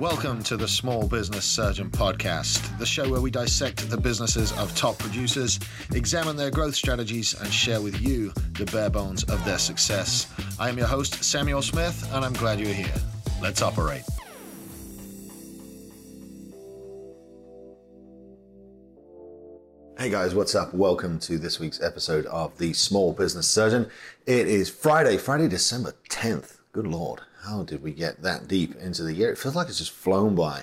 Welcome to the Small Business Surgeon Podcast, the show where we dissect the businesses of top producers, examine their growth strategies, and share with you the bare bones of their success. I am your host, Samuel Smith, and I'm glad you're here. Let's operate. Hey guys, what's up? Welcome to this week's episode of The Small Business Surgeon. It is Friday, Friday, December 10th. Good Lord, how did we get that deep into the year? It feels like it's just flown by.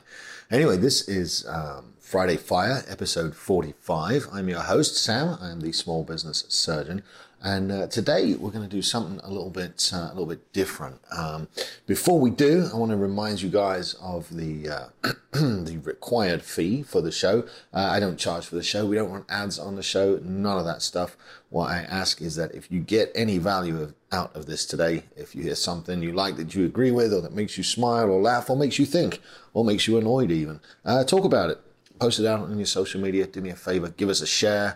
Anyway, this is um, Friday Fire, episode 45. I'm your host, Sam. I am the small business surgeon. And uh, today we're going to do something a little bit uh, a little bit different. Um, before we do, I want to remind you guys of the uh, the required fee for the show. Uh, I don't charge for the show. We don't want ads on the show. None of that stuff. What I ask is that if you get any value of, out of this today, if you hear something you like that you agree with, or that makes you smile or laugh, or makes you think, or makes you annoyed even, uh, talk about it. Post it out on your social media. Do me a favor. Give us a share.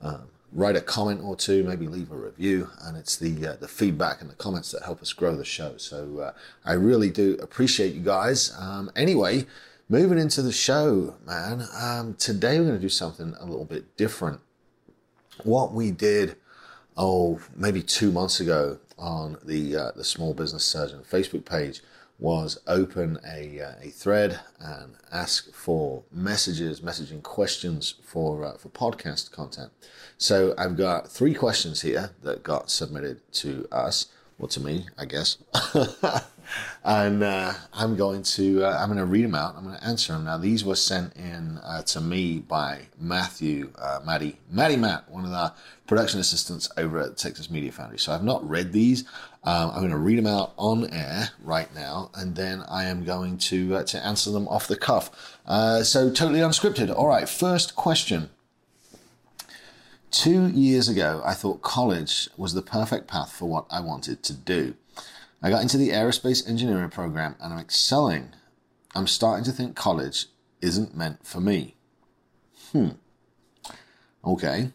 Um, write a comment or two, maybe leave a review, and it's the uh, the feedback and the comments that help us grow the show. So uh, I really do appreciate you guys. Um, anyway, moving into the show, man. Um, today we're going to do something a little bit different. What we did, oh, maybe two months ago on the uh, the Small Business Surgeon Facebook page was open a, uh, a thread and ask for messages, messaging questions for uh, for podcast content. So I've got three questions here that got submitted to us, or to me, I guess. and uh, I'm going to uh, I'm going to read them out. I'm going to answer them. Now these were sent in uh, to me by Matthew, uh, Matty, Matty Matt, one of the production assistants over at Texas Media Foundry. So I've not read these. Um, I'm going to read them out on air right now, and then I am going to uh, to answer them off the cuff. Uh, so totally unscripted. All right, first question. Two years ago, I thought college was the perfect path for what I wanted to do. I got into the aerospace engineering program and I'm excelling. I'm starting to think college isn't meant for me. Hmm. Okay.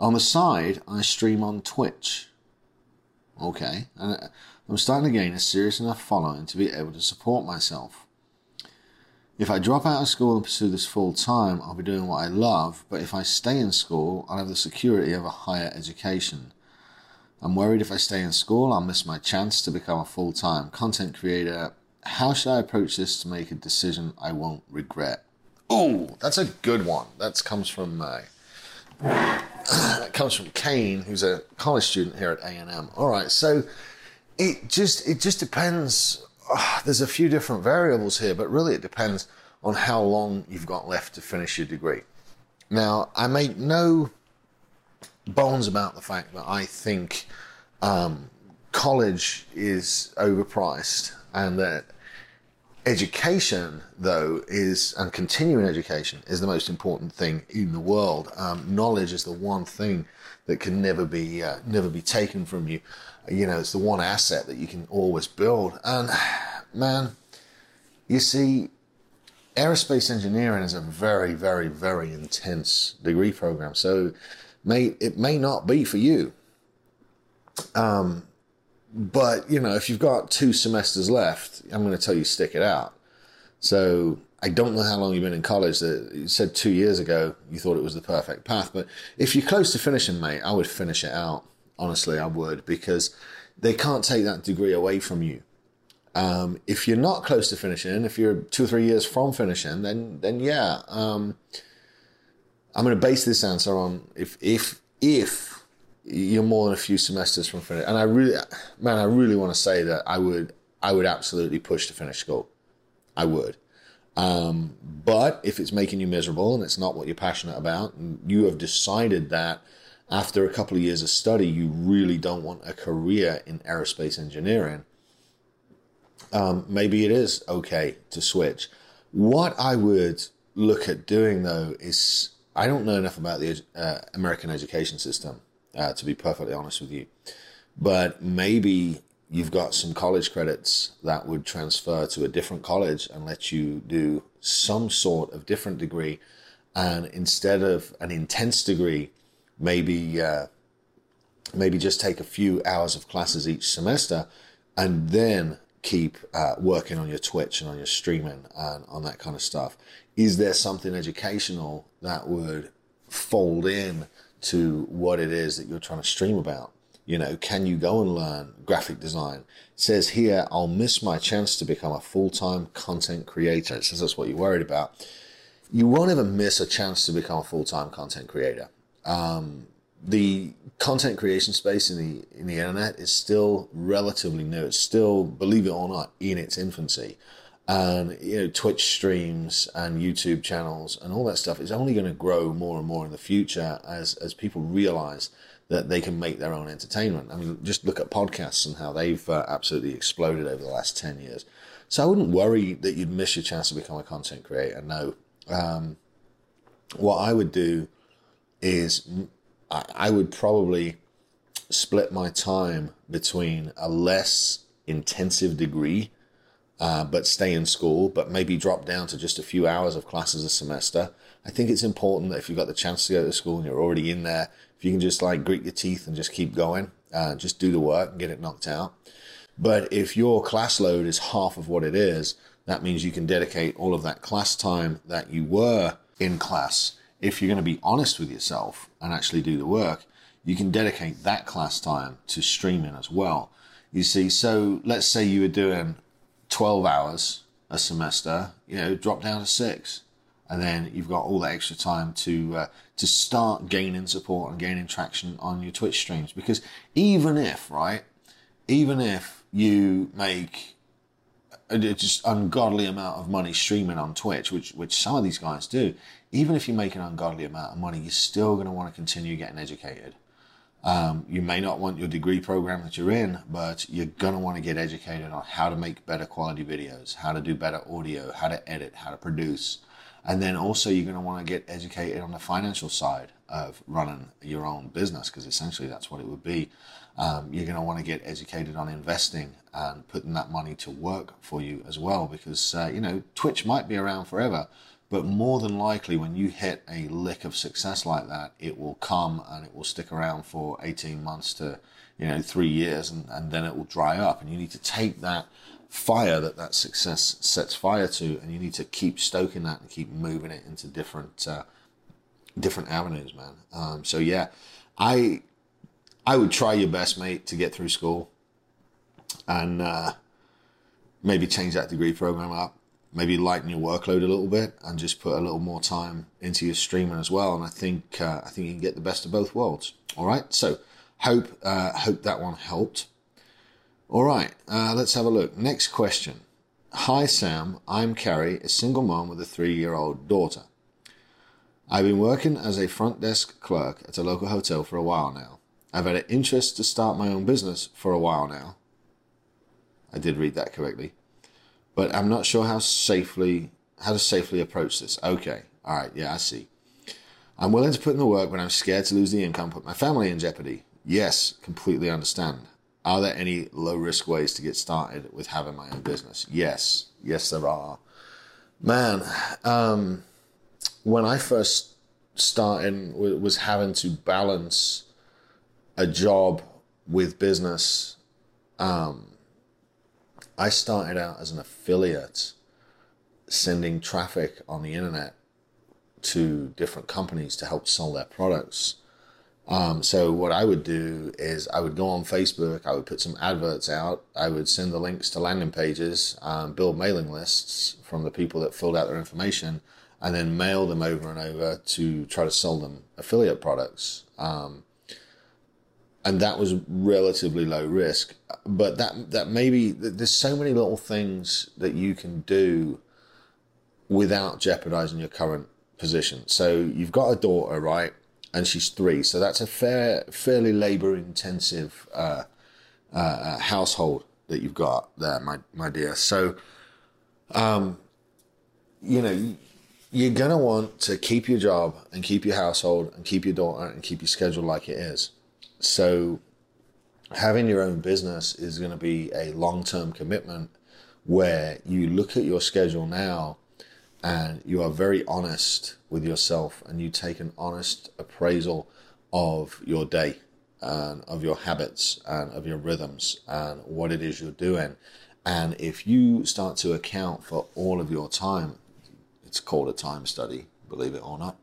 On the side, I stream on Twitch. Okay. And I'm starting to gain a serious enough following to be able to support myself. If I drop out of school and pursue this full time, I'll be doing what I love, but if I stay in school, I'll have the security of a higher education. I'm worried if I stay in school, I'll miss my chance to become a full time content creator. How should I approach this to make a decision I won't regret? Oh, that's a good one. That comes from uh, that comes from Kane, who's a college student here at A and M. All right, so it just it just depends. Oh, there's a few different variables here, but really it depends on how long you've got left to finish your degree. Now, I make no bones about the fact that I think um, college is overpriced and that education, though, is and continuing education is the most important thing in the world. Um, knowledge is the one thing that can never be uh, never be taken from you. You know, it's the one asset that you can always build. And man, you see, aerospace engineering is a very, very, very intense degree program. So may it may not be for you. Um, but you know, if you've got two semesters left, I'm going to tell you stick it out. So I don't know how long you've been in college. You said two years ago you thought it was the perfect path, but if you're close to finishing, mate, I would finish it out. Honestly, I would because they can't take that degree away from you. Um, if you're not close to finishing, if you're two or three years from finishing, then then yeah, um, I'm going to base this answer on if if if you're more than a few semesters from finish. And I really, man, I really want to say that I would I would absolutely push to finish school. I would. Um, but if it's making you miserable and it's not what you're passionate about, and you have decided that after a couple of years of study, you really don't want a career in aerospace engineering, um, maybe it is okay to switch. What I would look at doing though is I don't know enough about the uh, American education system, uh, to be perfectly honest with you. But maybe you've got some college credits that would transfer to a different college and let you do some sort of different degree. And instead of an intense degree, maybe uh, maybe just take a few hours of classes each semester, and then keep uh, working on your Twitch and on your streaming and on that kind of stuff? Is there something educational that would fold in to what it is that you're trying to stream about? You know, can you go and learn graphic design? It says here, I'll miss my chance to become a full time content creator. It says that's what you're worried about. You won't ever miss a chance to become a full time content creator. Um, the content creation space in the in the internet is still relatively new. It's still, believe it or not, in its infancy. And you know, Twitch streams and YouTube channels and all that stuff is only going to grow more and more in the future as as people realize that they can make their own entertainment. I mean, just look at podcasts and how they've uh, absolutely exploded over the last 10 years. So I wouldn't worry that you'd miss your chance to become a content creator. No. Um, what I would do is I, I would probably split my time between a less intensive degree, uh, but stay in school, but maybe drop down to just a few hours of classes a semester. I think it's important that if you've got the chance to go to school and you're already in there, if you can just like grit your teeth and just keep going, uh, just do the work and get it knocked out. But if your class load is half of what it is, that means you can dedicate all of that class time that you were in class. If you're going to be honest with yourself and actually do the work, you can dedicate that class time to streaming as well. You see, so let's say you were doing 12 hours a semester, you know, drop down to six and then you've got all that extra time to uh, to start gaining support and gaining traction on your Twitch streams. Because even if right, even if you make a just ungodly amount of money streaming on Twitch, which which some of these guys do, even if you make an ungodly amount of money, you're still going to want to continue getting educated. Um, you may not want your degree program that you're in, but you're going to want to get educated on how to make better quality videos, how to do better audio, how to edit, how to produce, and then also you're going to want to get educated on the financial side of running your own business because essentially that's what it would be. Um, you're going to want to get educated on investing and putting that money to work for you as well because, uh, you know, Twitch might be around forever, but more than likely when you hit a lick of success like that, it will come and it will stick around for 18 months to, you know, three years and, and then it will dry up. And you need to take that fire that that success sets fire to, and you need to keep stoking that and keep moving it into different uh, different avenues, man. Um, so yeah, I I would try your best, mate, to get through school, and uh, maybe change that degree program up. Maybe lighten your workload a little bit and just put a little more time into your streaming as well. And I think uh, I think you can get the best of both worlds. All right. So hope uh, hope that one helped. All right, uh, let's have a look. Next question. Hi, Sam. I'm Carrie, a single mom with a three year old daughter. I've been working as a front desk clerk at a local hotel for a while now. I've had an interest to start my own business for a while now. I did read that correctly. But I'm not sure how safely how to safely approach this. Okay. All right. Yeah, I see. I'm willing to put in the work, but I'm scared to lose the income, put my family in jeopardy. Yes, completely understand. Are there any low risk ways to get started with having my own business? Yes, yes, there are. Man, um, when I first started, was having to balance a job with business. Um, I started out as an affiliate, sending traffic on the internet to different companies to help sell their products. Um, so what I would do is I would go on Facebook, I would put some adverts out, I would send the links to landing pages, um, build mailing lists from the people that filled out their information, and then mail them over and over to try to sell them affiliate products. Um, and that was relatively low risk, but that that maybe there's so many little things that you can do without jeopardizing your current position. So you've got a daughter, right? and she's three. So that's a fair, fairly labor-intensive uh, uh, uh, household that you've got there, my my dear. So, um, you know, you're gonna want to keep your job and keep your household and keep your daughter and keep your schedule like it is. So, having your own business is going to be a long-term commitment where you look at your schedule now and you are very honest with yourself and you take an honest appraisal of your day and of your habits and of your rhythms and what it is you're doing And if you start to account for all of your time, it's called a time study, believe it or not.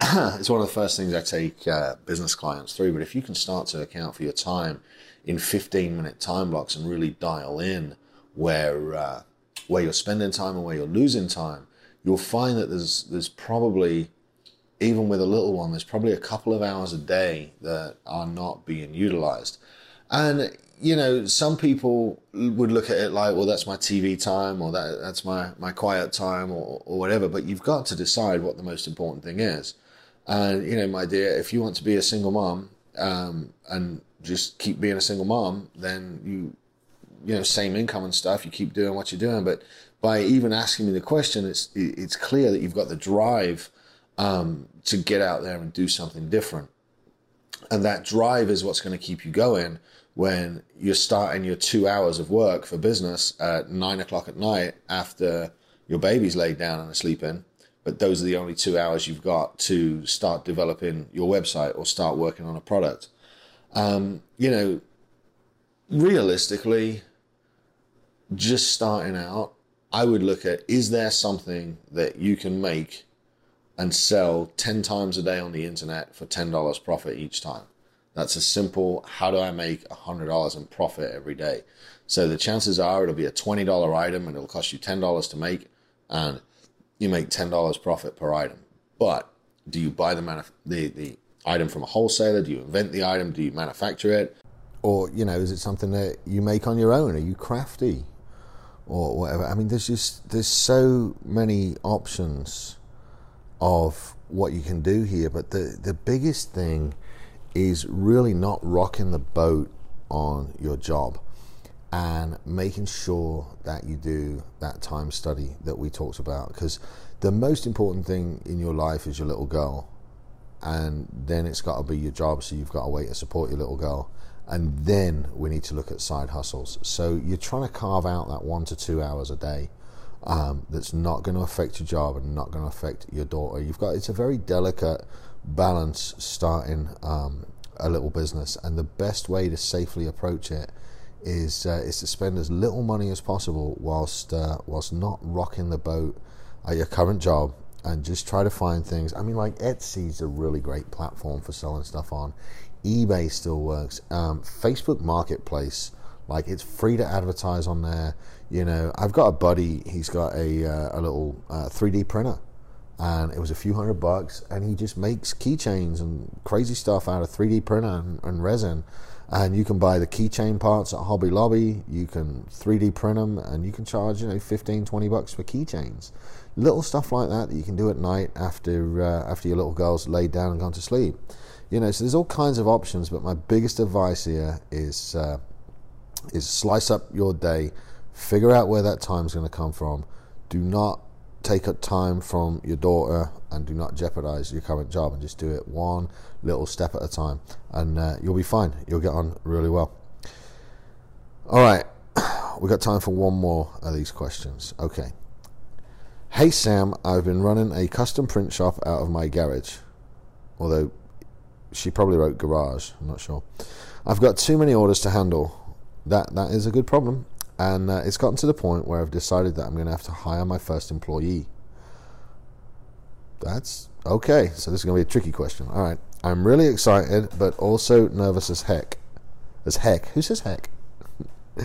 it's one of the first things I take uh, business clients through. But if you can start to account for your time in 15 minute time blocks and really dial in where uh, where you're spending time and where you're losing time, you'll find that there's there's probably even with a little one, there's probably a couple of hours a day that are not being utilized. And you know, some people would look at it like, well, that's my TV time, or that that's my my quiet time, or or whatever. But you've got to decide what the most important thing is. And you know, my dear, if you want to be a single mom um, and just keep being a single mom, then you you know same income and stuff. You keep doing what you're doing, but by even asking me the question, it's it's clear that you've got the drive um, to get out there and do something different, and that drive is what's going to keep you going when you're starting your two hours of work for business at nine o'clock at night after your baby's laid down and asleep in. But those are the only two hours you've got to start developing your website or start working on a product. Um, you know, realistically, just starting out, I would look at is there something that you can make and sell 10 times a day on the internet for $10 profit each time? That's a simple how do I make $100 in profit every day? So the chances are it'll be a $20 item and it'll cost you $10 to make and you make $10 profit per item. But do you buy the, manuf- the, the item from a wholesaler? Do you invent the item? Do you manufacture it? Or, you know, is it something that you make on your own? Are you crafty? Or whatever. I mean, there's just, there's so many options of what you can do here. But the, the biggest thing is really not rocking the boat on your job and making sure that you do that time study that we talked about because the most important thing in your life is your little girl and then it's got to be your job so you've got a way to support your little girl and then we need to look at side hustles. So you're trying to carve out that one to two hours a day um, that's not going to affect your job and not going to affect your daughter. You've got it's a very delicate balance starting um, a little business, and the best way to safely approach it is uh, is to spend as little money as possible whilst uh, whilst not rocking the boat at your current job, and just try to find things. I mean, like Etsy's a really great platform for selling stuff on. eBay still works. Um, Facebook Marketplace, like it's free to advertise on there. You know, I've got a buddy. He's got a uh, a little 3D uh, printer and it was a few hundred bucks and he just makes keychains and crazy stuff out of 3d printer and, and, resin and you can buy the keychain parts at hobby lobby. You can 3d print them and you can charge you know 15 20 bucks for keychains. Little stuff like that that you can do at night after uh, after your little girl's laid down and gone to sleep. You know so there's all kinds of options but my biggest advice here is uh, is slice up your day. Figure out where that time's going to come from. Do not take up time from your daughter and do not jeopardize your current job and just do it one little step at a time and uh, you'll be fine. You'll get on really well. All right. We got time for one more of these questions. Okay. Hey sam i've been running a custom print shop out of my garage. Although she probably wrote garage. I'm not sure. I've got too many orders to handle. That that is a good problem. And uh, it's gotten to the point where I've decided that I'm going to have to hire my first employee. That's okay. So this is going to be a tricky question. All right. I'm really excited, but also nervous as heck. As heck. Who says heck?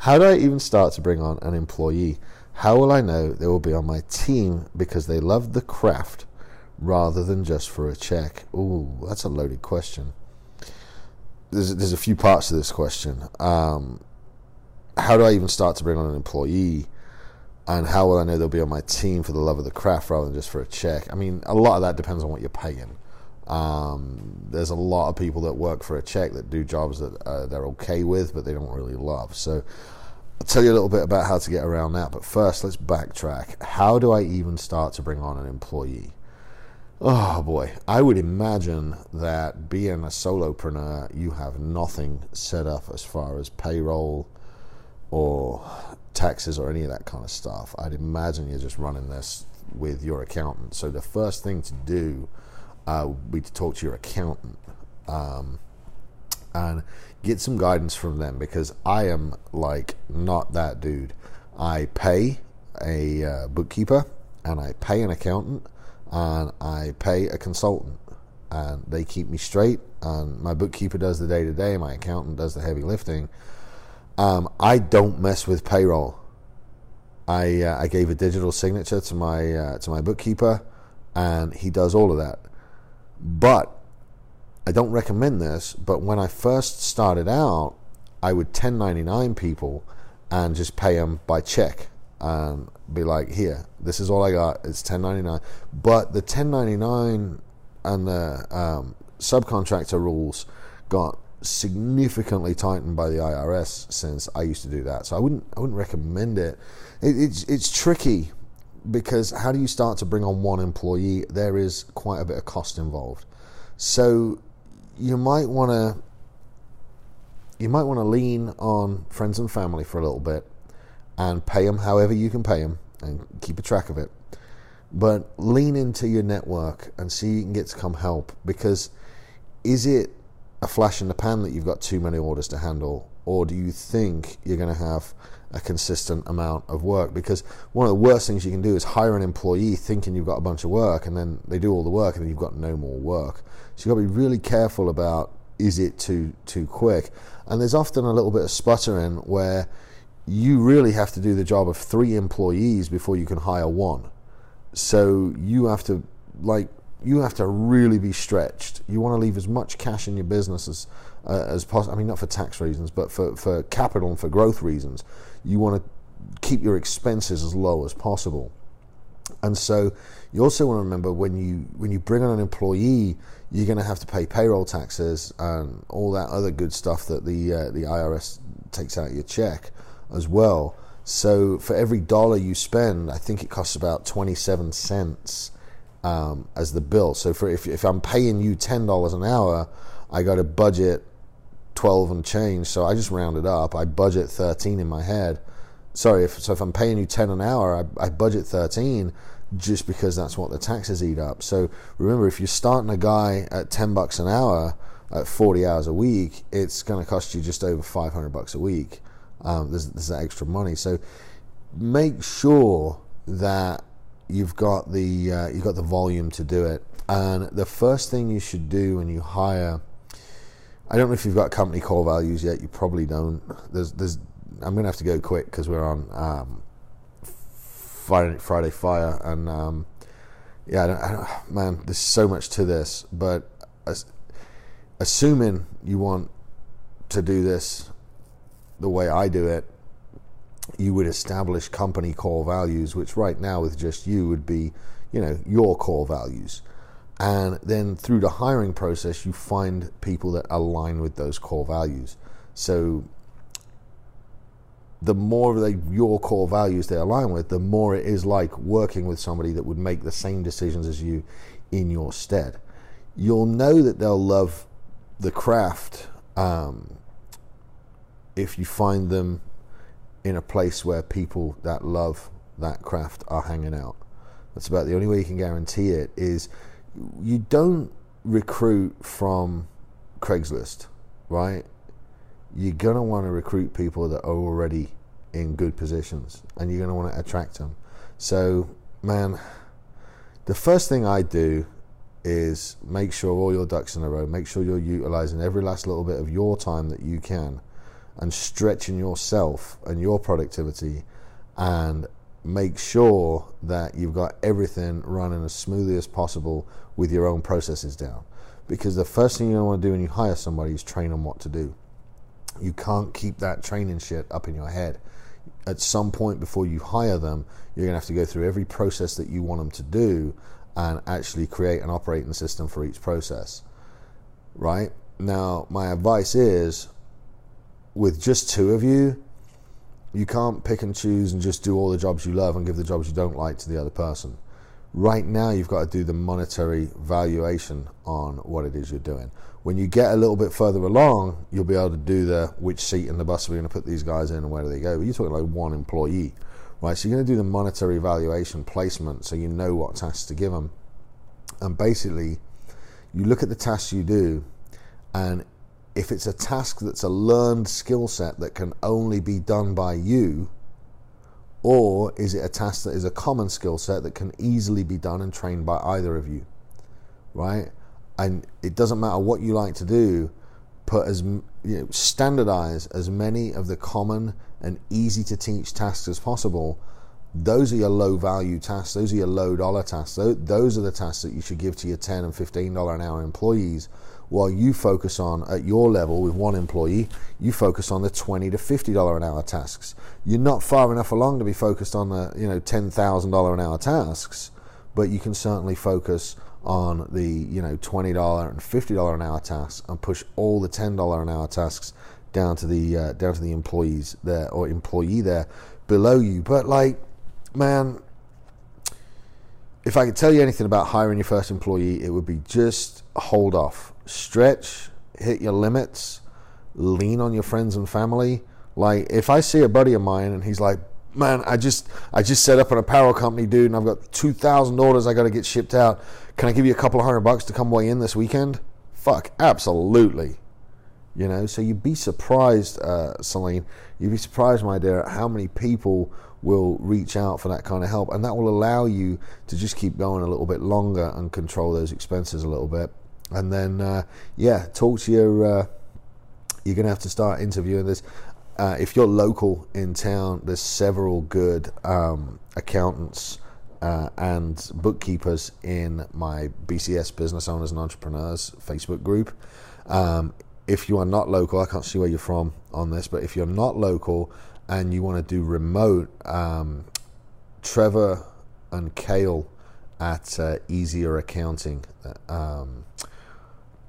How do I even start to bring on an employee? How will I know they will be on my team because they love the craft rather than just for a check? Ooh, that's a loaded question. There's, there's a few parts to this question. Um, how do I even start to bring on an employee? And how will I know they'll be on my team for the love of the craft rather than just for a check? I mean, a lot of that depends on what you're paying. Um, there's a lot of people that work for a check that do jobs that uh, they're okay with, but they don't really love. So I'll tell you a little bit about how to get around that. But first, let's backtrack. How do I even start to bring on an employee? Oh boy, I would imagine that being a solopreneur, you have nothing set up as far as payroll or taxes or any of that kind of stuff. I'd imagine you're just running this with your accountant. So the first thing to do uh, would be to talk to your accountant. Um, and get some guidance from them because I am like not that dude. I pay a uh, bookkeeper and I pay an accountant and I pay a consultant and they keep me straight and my bookkeeper does the day to day my accountant does the heavy lifting um, I don't mess with payroll I, uh, I gave a digital signature to my uh, to my bookkeeper and he does all of that but I don't recommend this but when I first started out I would 1099 people and just pay them by check and be like, here, this is all I got. It's 1099. But the 1099 and the um, subcontractor rules got significantly tightened by the IRS since I used to do that. So I wouldn't I wouldn't recommend it. it it's it's tricky because how do you start to bring on one employee? There is quite a bit of cost involved. So you might want to you might want to lean on friends and family for a little bit and pay them however you can pay them and keep a track of it. But lean into your network and see you can get to come help because is it a flash in the pan that you've got too many orders to handle, or do you think you're going to have a consistent amount of work? Because one of the worst things you can do is hire an employee thinking you've got a bunch of work, and then they do all the work, and then you've got no more work. So you've got to be really careful about is it too too quick? And there's often a little bit of sputtering where you really have to do the job of three employees before you can hire one. So you have to like you have to really be stretched. You want to leave as much cash in your business as uh, as possible. I mean, not for tax reasons, but for for capital and for growth reasons. You want to keep your expenses as low as possible. And so you also want to remember when you when you bring on an employee, you're going to have to pay payroll taxes and all that other good stuff that the uh, the IRS takes out your check as well. So for every dollar you spend, I think it costs about 27 cents um, as the bill. So for if, if I'm paying you $10 an hour, I got to budget 12 and change. So I just round it up. I budget 13 in my head. Sorry, if, so if I'm paying you 10 an hour, I, I budget 13 just because that's what the taxes eat up. So remember, if you're starting a guy at 10 bucks an hour at 40 hours a week, it's going to cost you just over 500 bucks a week um, there's, there's that extra money. So make sure that you've got the uh, you've got the volume to do it. And the first thing you should do when you hire, I don't know if you've got company core values yet. You probably don't. There's there's I'm gonna have to go quick because we're on um, Friday Friday Fire and um, yeah, I don't, I don't, man, there's so much to this. But as, assuming you want to do this the way I do it, you would establish company core values, which right now with just you would be, you know, your core values. And then through the hiring process, you find people that align with those core values. So the more they, your core values they align with, the more it is like working with somebody that would make the same decisions as you in your stead. You'll know that they'll love the craft um, if you find them in a place where people that love that craft are hanging out. That's about the only way you can guarantee it is you don't recruit from Craigslist, right? You're going to want to recruit people that are already in good positions and you're going to want to attract them. So, man, the first thing I do is make sure all your ducks in a row, make sure you're utilizing every last little bit of your time that you can and stretching yourself and your productivity and make sure that you've got everything running as smoothly as possible with your own processes down. Because the first thing you want to do when you hire somebody is train them what to do. You can't keep that training shit up in your head. At some point before you hire them, you're going to have to go through every process that you want them to do and actually create an operating system for each process. Right? Now, my advice is with just two of you, you can't pick and choose and just do all the jobs you love and give the jobs you don't like to the other person. Right now, you've got to do the monetary valuation on what it is you're doing. When you get a little bit further along, you'll be able to do the which seat in the bus are we going to put these guys in and where do they go. But you're talking like one employee, right? So you're going to do the monetary valuation placement so you know what tasks to give them. And basically, you look at the tasks you do, and if it's a task that's a learned skill set that can only be done by you, or is it a task that is a common skill set that can easily be done and trained by either of you? Right? And it doesn't matter what you like to do, put as you know, standardize as many of the common and easy to teach tasks as possible. Those are your low value tasks. Those are your low dollar tasks. Those are the tasks that you should give to your 10 and $15 an hour employees while you focus on at your level with one employee, you focus on the twenty to fifty dollar an hour tasks. You're not far enough along to be focused on the you know ten thousand dollar an hour tasks, but you can certainly focus on the you know twenty dollar and fifty dollar an hour tasks and push all the ten dollar an hour tasks down to the uh, down to the employees there or employee there below you. But like, man, if I could tell you anything about hiring your first employee, it would be just hold off stretch, hit your limits, lean on your friends and family. Like if I see a buddy of mine and he's like, "Man, I just I just set up an apparel company, dude, and I've got two thousand orders I got to get shipped out. Can I give you a couple of hundred bucks to come weigh in this weekend?" Fuck, absolutely. You know, so you'd be surprised, uh, Celine. You'd be surprised, my dear, at how many people will reach out for that kind of help, and that will allow you to just keep going a little bit longer and control those expenses a little bit and then uh, yeah, talk to your. Uh, you're going to have to start interviewing this. Uh, if you're local in town, there's several good um, accountants uh, and bookkeepers in my BCS Business Owners and Entrepreneurs Facebook group. Um, if you are not local, I can't see where you're from on this, but if you're not local and you want to do remote, um, Trevor and Kale at uh, Easier Accounting. Um,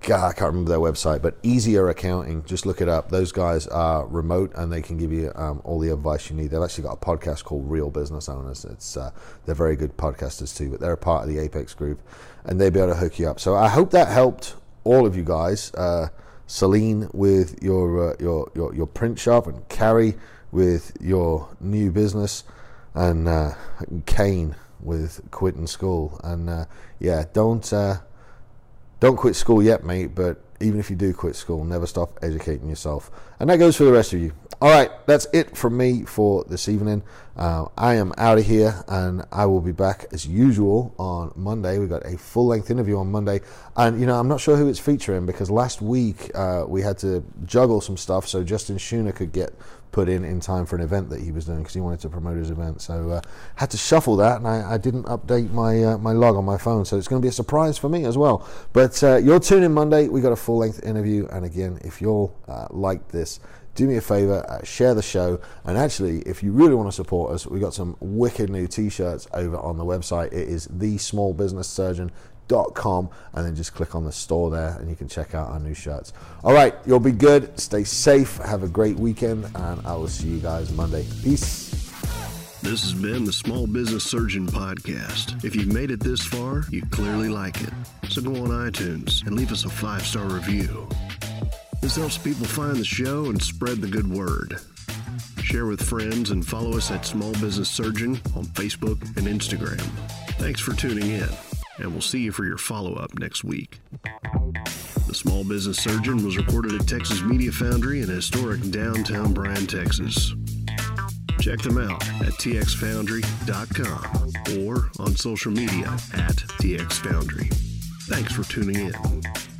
God, I can't remember their website, but Easier Accounting. Just look it up. Those guys are remote and they can give you um, all the advice you need. They've actually got a podcast called Real Business Owners. It's uh, they're very good podcasters too, but they're a part of the Apex group, and they'll be able to hook you up. So I hope that helped all of you guys. Uh, Celine with your, uh, your your your print shop, and Carrie with your new business, and uh, Kane with quitting school. And uh, yeah, don't uh, don't quit school yet, mate, but even if you do quit school, never stop educating yourself. And that goes for the rest of you. All right, that's it from me for this evening. Uh, I am out of here and I will be back as usual on Monday. We've got a full length interview on Monday. And, you know, I'm not sure who it's featuring because last week uh, we had to juggle some stuff so Justin Schooner could get put in in time for an event that he was doing because he wanted to promote his event. So uh, had to shuffle that, and I, I didn't update my uh, my log on my phone. So it's going to be a surprise for me as well. But uh, you're tuning Monday. We got a full length interview, and again, if you're uh, like this. Do me a favor, uh, share the show, and actually, if you really want to support us, we got some wicked new T-shirts over on the website. It is the Small Business Surgeon com and then just click on the store there and you can check out our new shirts. All right, you'll be good. Stay safe. Have a great weekend, and I will see you guys Monday. Peace. This has been the Small Business Surgeon Podcast. If you've made it this far, you clearly like it. So go on iTunes and leave us a five star review. This helps people find the show and spread the good word. Share with friends and follow us at Small Business Surgeon on Facebook and Instagram. Thanks for tuning in and we'll see you for your follow up next week. The Small Business Surgeon was recorded at Texas Media Foundry in historic downtown Bryan, Texas. Check them out at txfoundry.com or on social media at txfoundry. Thanks for tuning in.